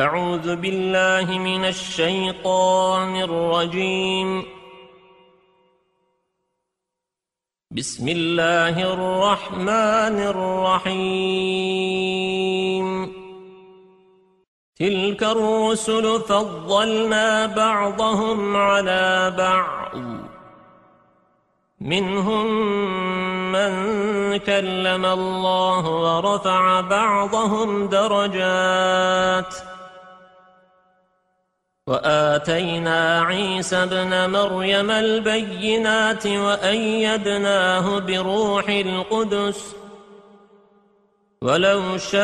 أعوذ بالله من الشيطان الرجيم. بسم الله الرحمن الرحيم. تلك الرسل فضلنا بعضهم على بعض. منهم من كلم الله ورفع بعضهم درجات. وآتينا عيسى ابن مريم البينات وأيدناه بروح القدس. ولو شاء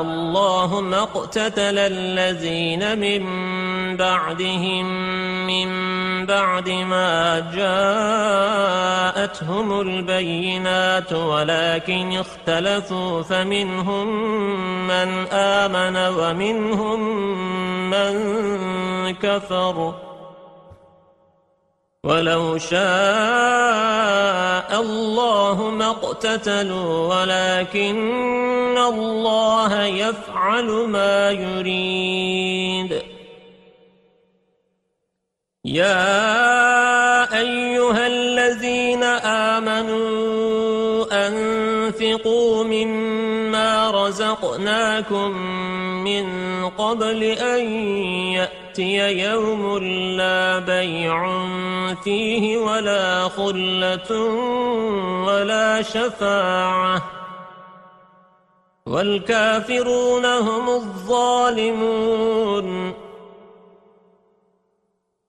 الله ما اقتتل الذين من بعدهم من بعد ما جاءتهم البينات ولكن اختلفوا فمنهم من آمن ومنهم من كفر. ولو شاء الله ما اقتتلوا ولكن الله يفعل ما يريد. يا أيها الذين آمنوا أنفقوا مما رزقناكم من قبل أن يأتي يوم لا بيع فيه ولا خلة ولا شفاعة والكافرون هم الظالمون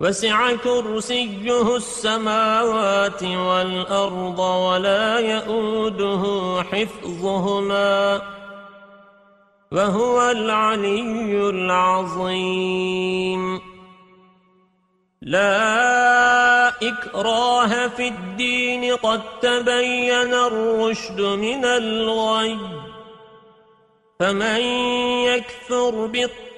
وسع كرسيه السماوات والأرض ولا يؤوده حفظهما وهو العلي العظيم. لا إكراه في الدين قد تبين الرشد من الغي فمن يكفر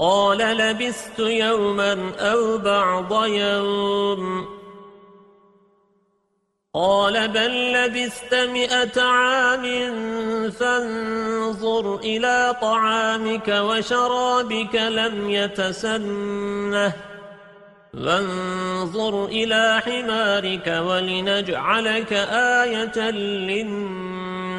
قال لبثت يوما أو بعض يوم. قال بل لبثت مئة عام فانظر إلى طعامك وشرابك لم يتسنه. وانظر إلى حمارك ولنجعلك آية للناس.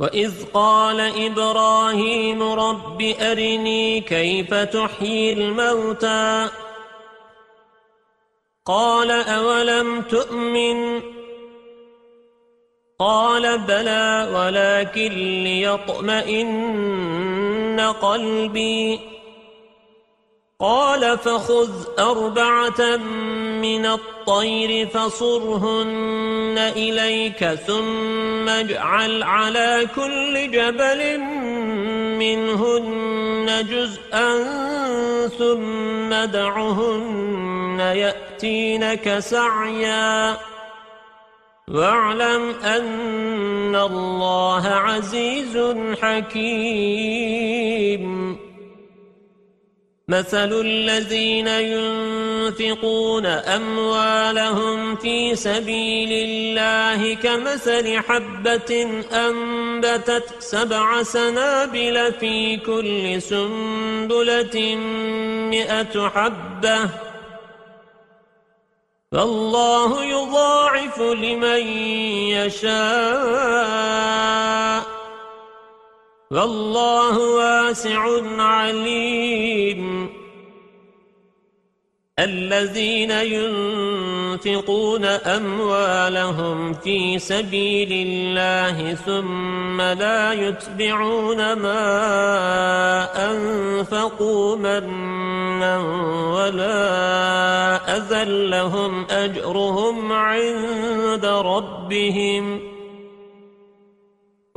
وإذ قال إبراهيم رب أرني كيف تحيي الموتى؟ قال أولم تؤمن؟ قال بلى ولكن ليطمئن قلبي. قال فخذ أربعة من الطير فصرهن إليك ثم اجعل على كل جبل منهن جزءا ثم دعهن يأتينك سعيا. واعلم أن الله عزيز حكيم. مثل الذين ينفقون أموالهم في سبيل الله كمثل حبة أنبتت سبع سنابل في كل سنبلة مئة حبة. فالله يضاعف لمن يشاء. والله واسع عليم. الذين ينفقون أموالهم في سبيل الله ثم لا يتبعون ما أنفقوا منا ولا أذل لهم أجرهم عند ربهم.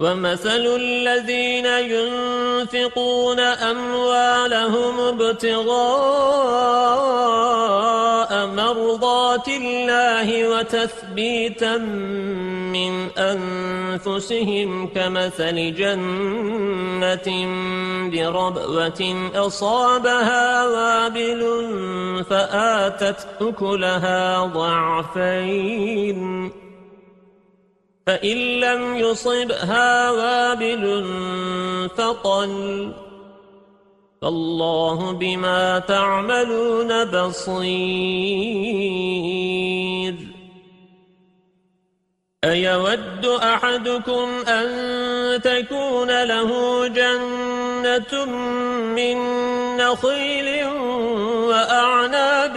ومثل الذين ينفقون أموالهم ابتغاء مرضات الله وتثبيتا من أنفسهم كمثل جنة بربوة أصابها وابل فآتت أكلها ضعفين فإن لم يصبها وابل فطل. فالله بما تعملون بصير. أيود أحدكم أن تكون له جنة من نخيل وأعناب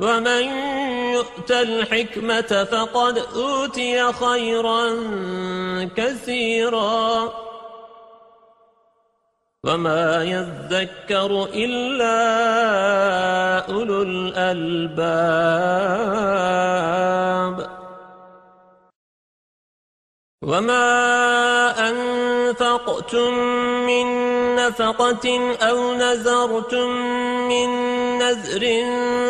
ومن يؤت الحكمة فقد أوتي خيرا كثيرا. وما يذكر إلا أولو الألباب. وما أنفقتم من نفقة أو نذرتم من نذر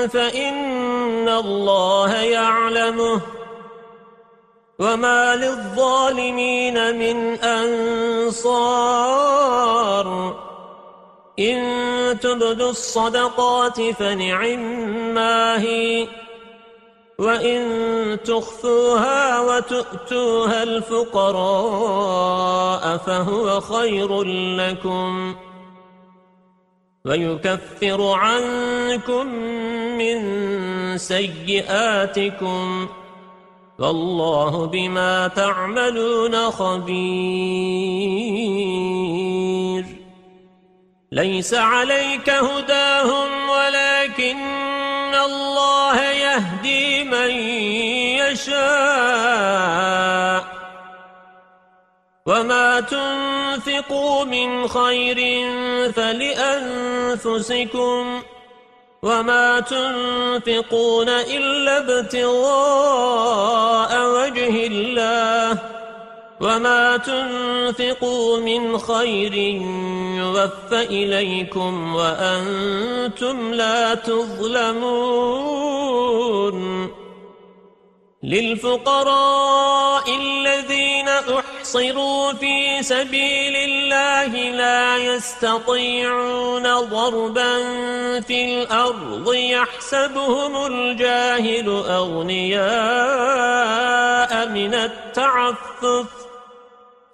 فإن الله يعلمه وما للظالمين من أنصار إن تبدوا الصدقات فنعما هي وَإِن تُخْفُوهَا وَتُؤْتُوهَا الْفُقَرَاءَ فَهُوَ خَيْرٌ لَكُمْ وَيُكَفِّرُ عَنكُم مِّن سَيِّئَاتِكُمْ وَاللَّهُ بِمَا تَعْمَلُونَ خَبِيرٌ لَيْسَ عَلَيْكَ هُدَاهُمْ وَلَكِنَّ يهدي من يشاء وما تنفقوا من خير فلأنفسكم وما تنفقون إلا ابتغاء وجه الله وما تنفقوا من خير يوفى إليكم وأنتم لا تظلمون للفقراء الذين أحصروا في سبيل الله لا يستطيعون ضربا في الأرض يحسبهم الجاهل أغنياء من التعفف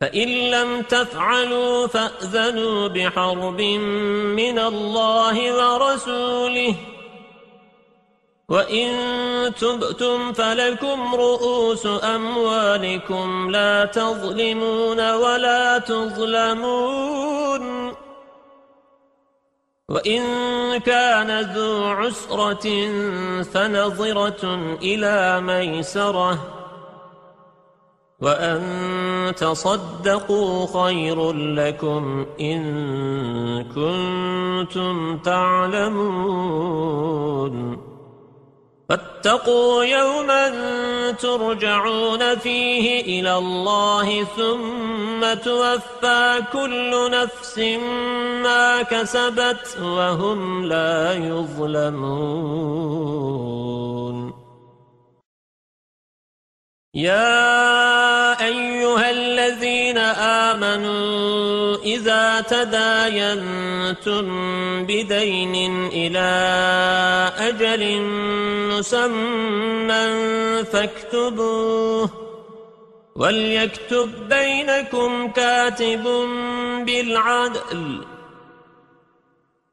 فإن لم تفعلوا فأذنوا بحرب من الله ورسوله. وَإِن تُبْتُمْ فَلَكُمْ رُؤُوسُ أَمْوَالِكُمْ لَا تَظْلِمُونَ وَلَا تُظْلَمُونَ. وَإِن كَانَ ذُو عُسْرَةٍ فَنَظِرَةٌ إِلَى مَيْسَرَةٍ وَأَن تَصَدَّقُوا خَيْرٌ لَّكُمْ إِن كُنتُمْ تَعْلَمُونَ. فاتقوا يوما ترجعون فيه إلى الله ثم توفى كل نفس ما كسبت وهم لا يظلمون. يا أيها الذين آمنوا إذا تداينتم بدين إلى أجل مسمى فاكتبوه وليكتب بينكم كاتب بالعدل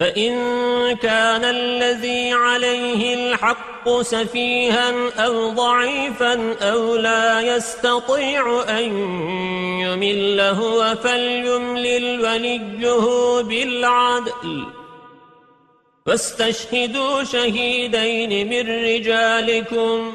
فإن كان الذي عليه الحق سفيها أو ضعيفا أو لا يستطيع أن يمل هو فليملل وليه بالعدل. فاستشهدوا شهيدين من رجالكم.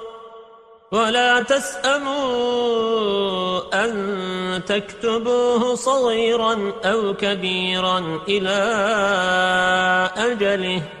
ولا تسأموا أن تكتبوه صغيرا أو كبيرا إلى أجله.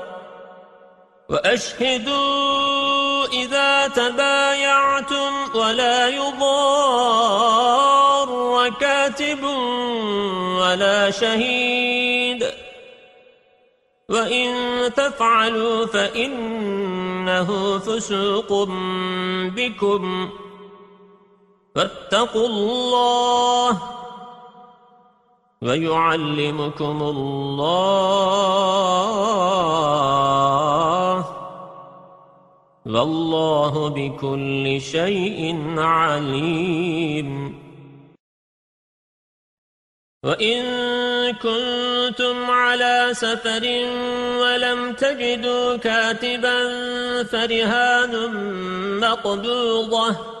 وأشهدوا إذا تبايعتم ولا يضار كاتب ولا شهيد وإن تفعلوا فإنه فسوق بكم فاتقوا الله ويعلمكم الله والله بكل شيء عليم. وَإِن كُنتُمْ عَلَى سَفَرٍ وَلَمْ تَجِدُوا كَاتِبًا فَرِهَانٌ مَقْبُوضَةٌ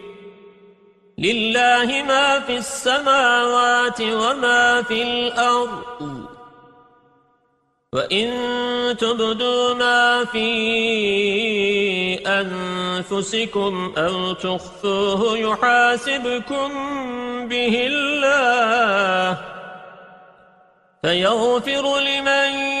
لِلَّهِ مَا فِي السَّمَاوَاتِ وَمَا فِي الْأَرْضِ. وَإِن تُبْدُوا مَا فِي أَنفُسِكُمْ أَوْ تُخْفُوهُ يُحَاسِبْكُم بِهِ اللَّهُ فَيَغْفِرُ لِمَن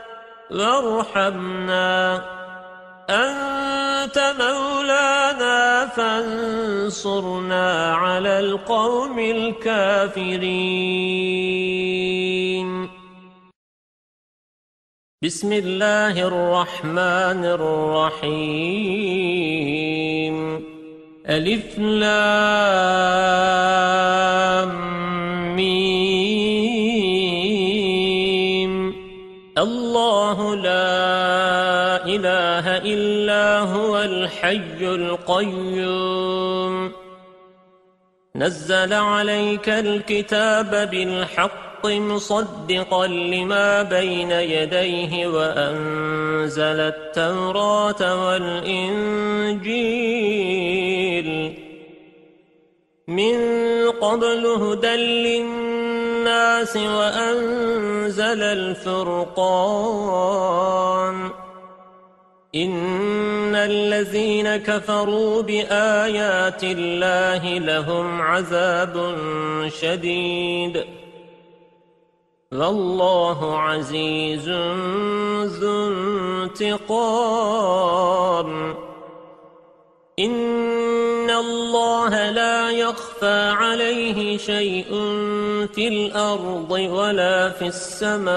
وارحمنا أنت مولانا فانصرنا على القوم الكافرين. بسم الله الرحمن الرحيم. ألف لام ميم. الله لا إله إلا هو الحي القيوم. نزل عليك الكتاب بالحق مصدقا لما بين يديه وأنزل التوراة والإنجيل. من قبل هدى للناس وأنزل الفرقان. إن الذين كفروا بآيات الله لهم عذاب شديد. والله عزيز ذو انتقام. إن الله لا يخفى عليه شيء في الأرض ولا في السماء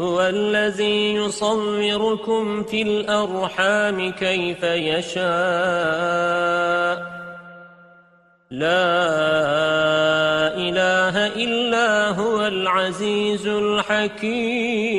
هو الذي يصوركم في الأرحام كيف يشاء لا إله إلا هو العزيز الحكيم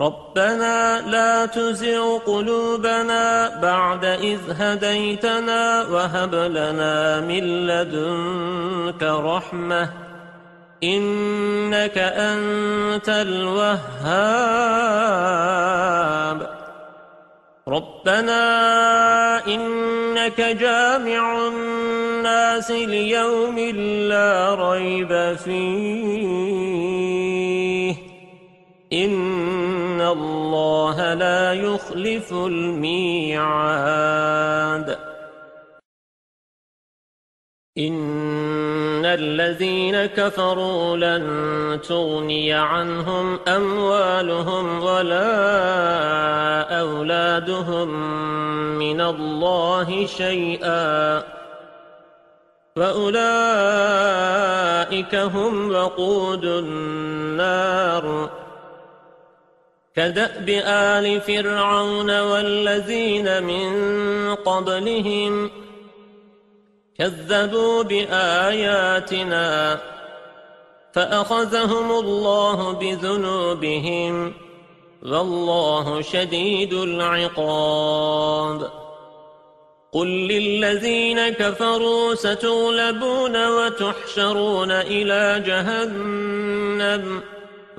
ربنا لا تزغ قلوبنا بعد إذ هديتنا وهب لنا من لدنك رحمة. إنك أنت الوهاب. ربنا إنك جامع الناس ليوم لا ريب فيه. إن الله لا يخلف الميعاد. إن الذين كفروا لن تغني عنهم أموالهم ولا أولادهم من الله شيئا فأولئك هم وقود النار. كدأب آل فرعون والذين من قبلهم كذبوا بآياتنا فأخذهم الله بذنوبهم والله شديد العقاب. قل للذين كفروا ستغلبون وتحشرون إلى جهنم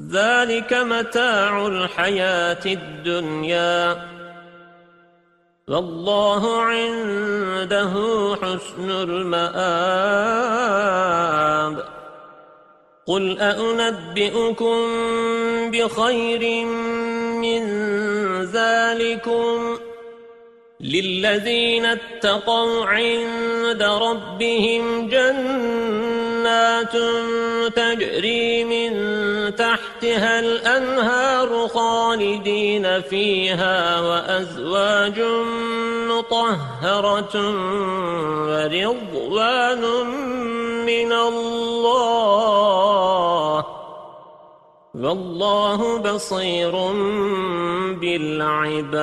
ذلك متاع الحياة الدنيا. والله عنده حسن المآب. قل أأنبئكم بخير من ذلكم. للذين اتقوا عند ربهم جنات تجري من تحتها الأنهار خالدين فيها وأزواج مطهرة ورضوان من الله. والله بصير بالعباد.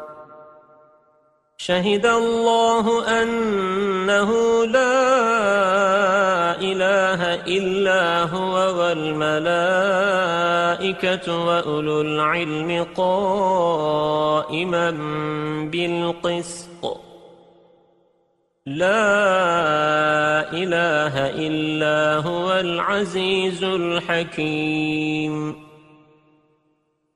شهد الله أنه لا إله إلا هو والملائكة وأولو العلم قائما بالقسط. لا إله إلا هو العزيز الحكيم.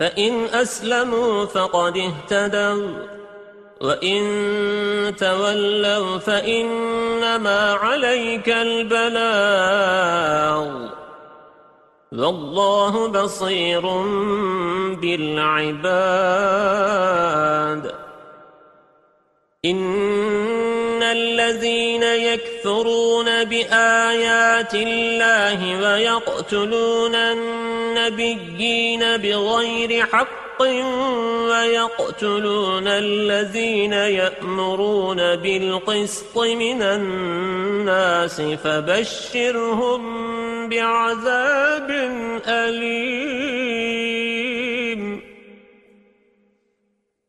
فإن أسلموا فقد اهتدوا وإن تولوا فإنما عليك البلاغ والله بصير بالعباد إن الذين يكثرون بآيات الله ويقتلون النبيين بغير حق ويقتلون الذين يأمرون بالقسط من الناس فبشرهم بعذاب أليم.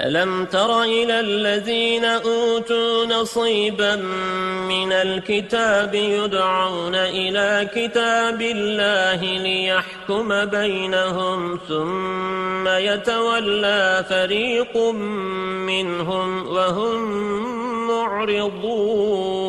ألم تر إلى الذين أوتوا نصيبا من الكتاب يدعون إلى كتاب الله ليحكم بينهم ثم يتولى فريق منهم وهم معرضون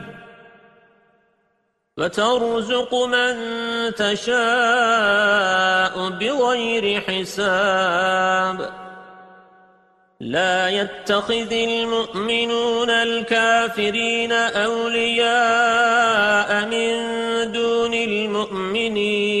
وترزق من تشاء بغير حساب. لا يتخذ المؤمنون الكافرين أولياء من دون المؤمنين.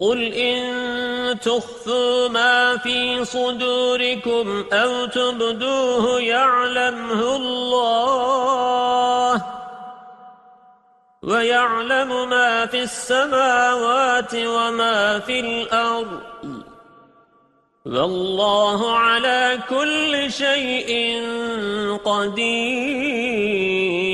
قل إن تخفوا ما في صدوركم أو تبدوه يعلمه الله ويعلم ما في السماوات وما في الأرض والله على كل شيء قدير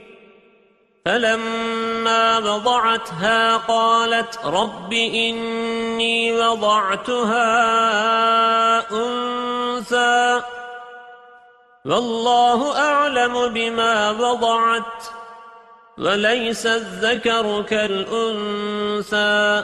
فلما وضعتها قالت رب إني وضعتها أنثى. والله أعلم بما وضعت وليس الذكر كالأنثى.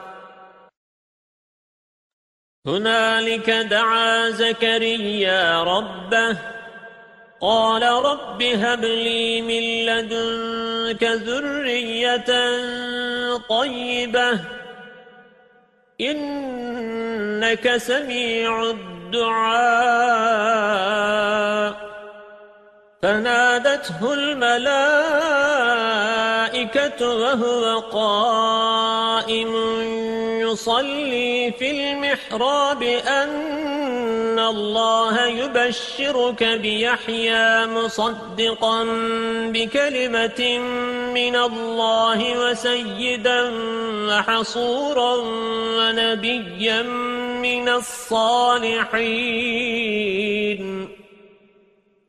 هنالك دعا زكريا ربه قال رب هب لي من لدنك ذرية طيبة إنك سميع الدعاء. فنادته الملائكة وهو قائم. يصلي في المحراب أن الله يبشرك بيحيى مصدقا بكلمة من الله وسيدا وحصورا ونبيا من الصالحين.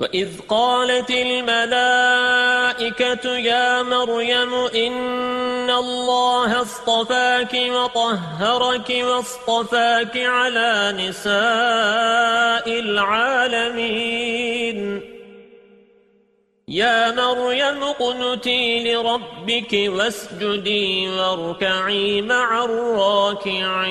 وَإِذْ قَالَتِ الْمَلَائِكَةُ يَا مَرْيَمُ إِنَّ اللَّهَ اصْطَفَاكِ وَطَهَّرَكِ وَاصْطَفَاكِ عَلَى نِسَاءِ الْعَالَمِينَ يَا مَرْيَمُ اقْنُتِي لِرَبِّكِ وَاسْجُدِي وَارْكَعِي مَعَ الرَّاكِعِينَ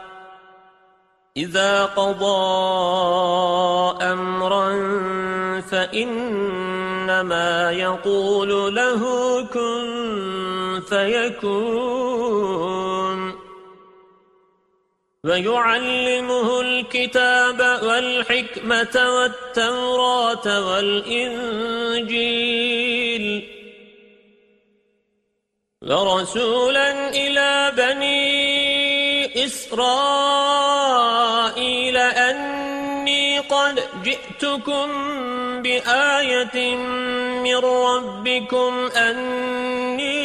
إذا قضى أمرا فإنما يقول له كن فيكون. ويعلمه الكتاب والحكمة والتوراة والإنجيل. ورسولا إلى بني إسرائيل. جئتكم بآية من ربكم أني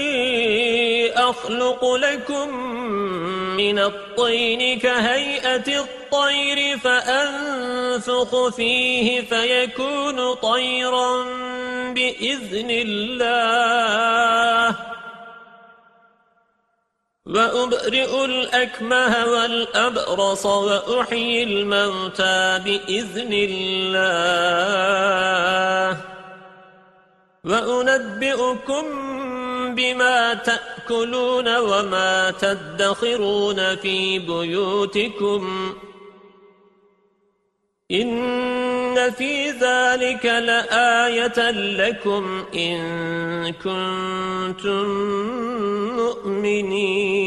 أخلق لكم من الطين كهيئة الطير فأنفخ فيه فيكون طيرا بإذن الله. وأبرئ الأكمه والأبرص وأحيي الموتى بإذن الله. وأنبئكم بما تأكلون وما تدخرون في بيوتكم. إن في ذلك لآية لكم إن كنتم مؤمنين.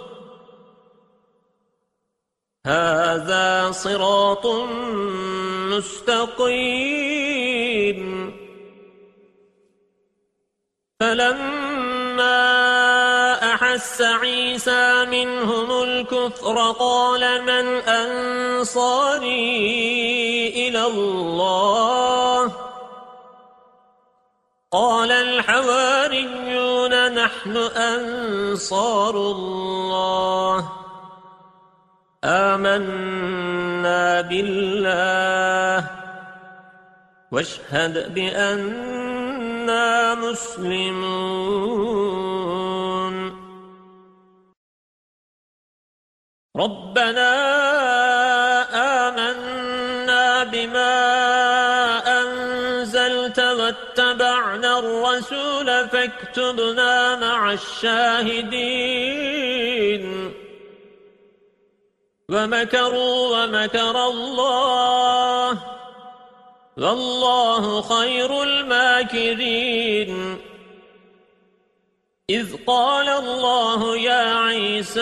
هذا صراط مستقيم. فلما أحس عيسى منهم الكفر قال من أنصاري إلى الله؟ قال الحواريون نحن أنصار الله. آمنا بالله واشهد بأننا مسلمون. ربنا آمنا بما أنزلت واتبعنا الرسول فاكتبنا مع الشاهدين. ومكروا ومكر الله. والله خير الماكرين. إذ قال الله يا عيسى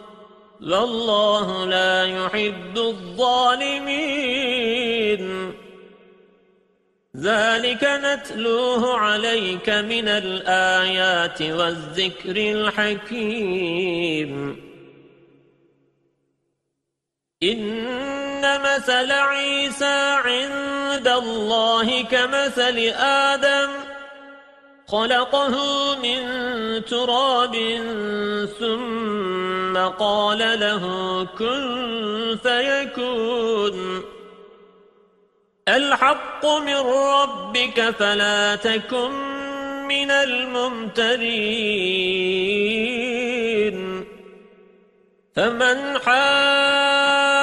والله لا يحب الظالمين. ذلك نتلوه عليك من الآيات والذكر الحكيم. إن مثل عيسى عند الله كمثل آدم. خلقه من تراب ثم قال له كن فيكون. الحق من ربك فلا تكن من الممترين. فمن حاجك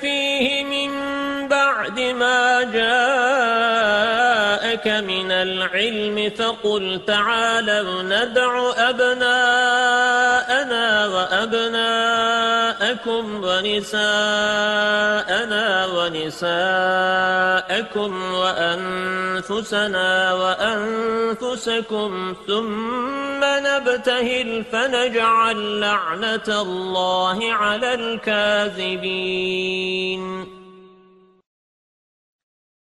فيه من بعد ما جاءك من العلم فقل تعالوا ندع أبناءنا وأبناءكم ونساءنا ونساءكم وأنفسنا وأنفسكم ثم نبتهل فنجعل لعنة الله على الكاذبين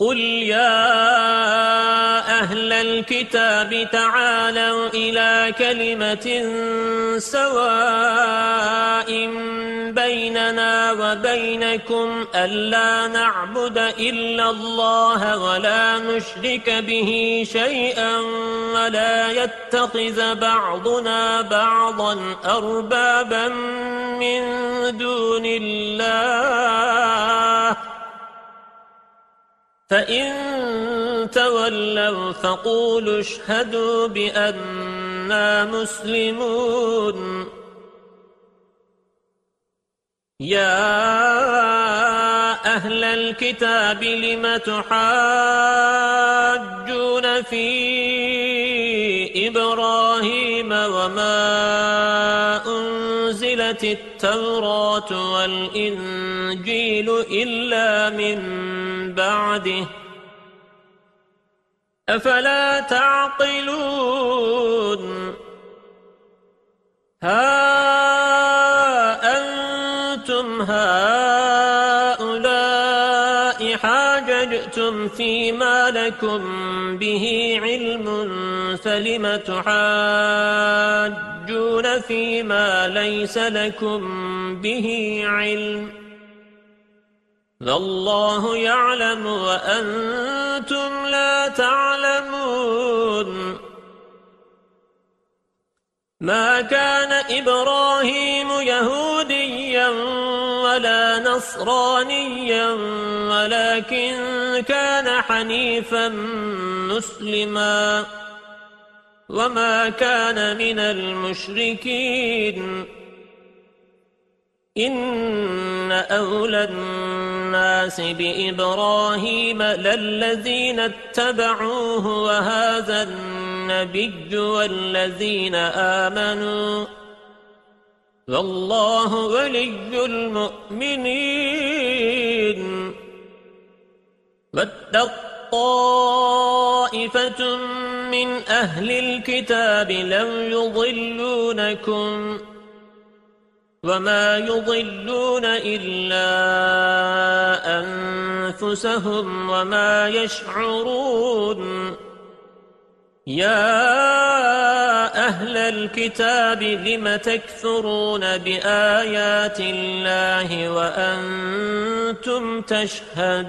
قل يا أهل الكتاب تعالوا إلى كلمة سواء بيننا وبينكم ألا نعبد إلا الله ولا نشرك به شيئا ولا يتخذ بعضنا بعضا أربابا من دون الله فإن تولوا فقولوا اشهدوا بأننا مسلمون. يا أهل الكتاب لم تحاجون في إبراهيم وما أنزلت التوراة والإنجيل إلا من بعده. أفلا تعقلون؟ ها أنتم هؤلاء حاججتم فيما لكم به علم فلم تحاجون فيما ليس لكم به علم. فالله يعلم وأنتم لا تعلمون. ما كان إبراهيم يهوديا ولا نصرانيا ولكن كان حنيفا مسلما. وما كان من المشركين. إن أولى الناس بإبراهيم للذين اتبعوه وهذا النبي والذين آمنوا. والله ولي المؤمنين. واتق طائفة من أهل الكتاب لو يضلونكم وما يضلون إلا أنفسهم وما يشعرون يا أهل الكتاب لم تكثرون بآيات الله وأنتم تشهدون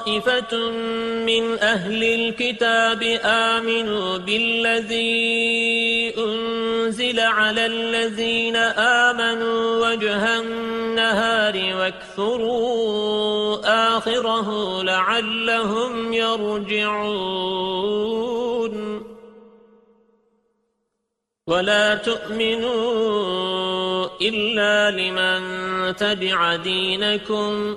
طائفة من أهل الكتاب آمنوا بالذي أنزل على الذين آمنوا وجه النهار واكثروا آخره لعلهم يرجعون ولا تؤمنوا إلا لمن تبع دينكم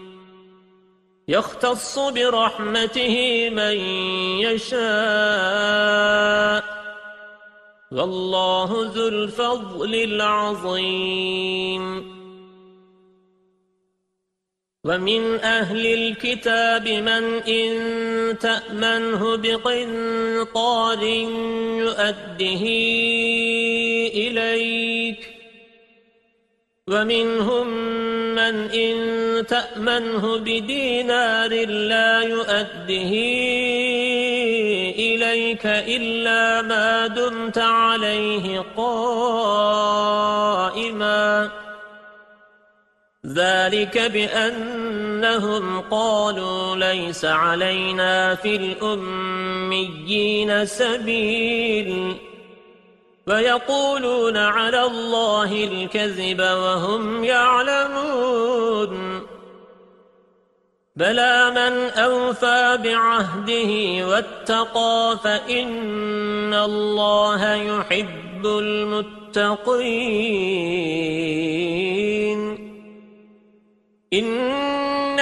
يختص برحمته من يشاء. والله ذو الفضل العظيم. ومن أهل الكتاب من إن تأمنه بقنطار يؤده إليك. ومنهم من إن تأمنه بدينار لا يؤده إليك إلا ما دمت عليه قائما ذلك بأنهم قالوا ليس علينا في الأميين سبيل فيقولون على الله الكذب وهم يعلمون. بلى من أوفى بعهده واتقى فإن الله يحب المتقين. إن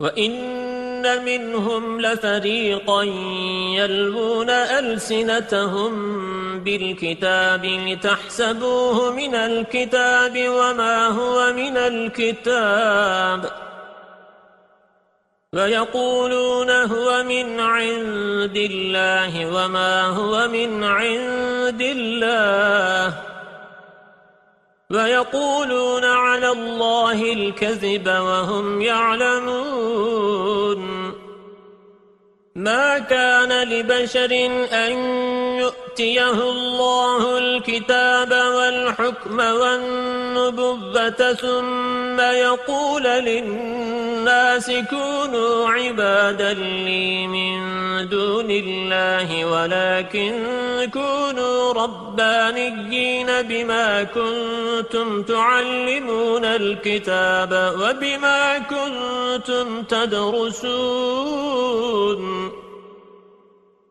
وإن منهم لفريقا يلوون ألسنتهم بالكتاب لتحسبوه من الكتاب وما هو من الكتاب ويقولون هو من عند الله وما هو من عند الله ويقولون على الله الكذب وهم يعلمون. ما كان لبشر أن يؤتيه الله الكتاب والحكم والنبوة ثم يقول للناس كونوا عبادا لي من دون الله ولكن كونوا ربانيين بما كنتم تعلمون الكتاب وبما كنتم تدرسون.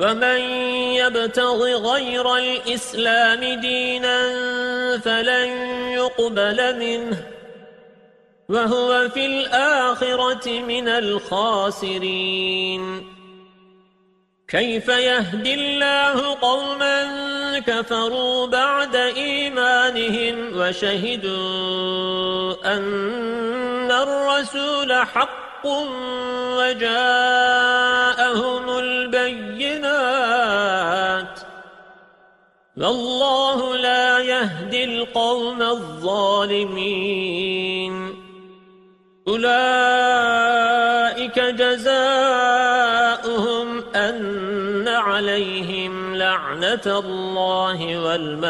ومن يبتغ غير الإسلام دينا فلن يقبل منه وهو في الآخرة من الخاسرين. كيف يهدي الله قوما كفروا بعد إيمانهم وشهدوا أن الرسول حق؟ وجاءهم البينات والله لا يهدي القوم الظالمين أولئك جزاؤهم أن عليهم لعنة الله والملائكة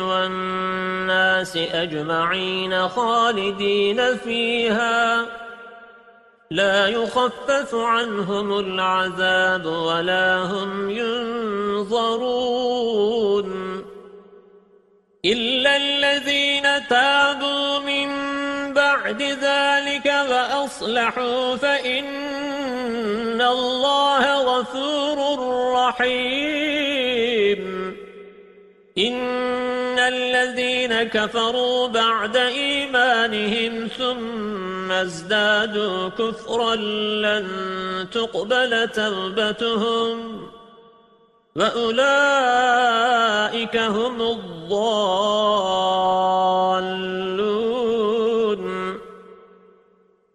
والناس أجمعين خالدين فيها. لا يخفف عنهم العذاب ولا هم ينظرون إلا الذين تابوا من بعد ذلك وأصلحوا فإن الله غفور رحيم. إن الذين كفروا بعد إيمانهم ثم ازدادوا كفرا لن تقبل توبتهم وأولئك هم الضالون.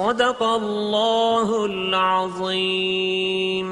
صدق الله العظيم.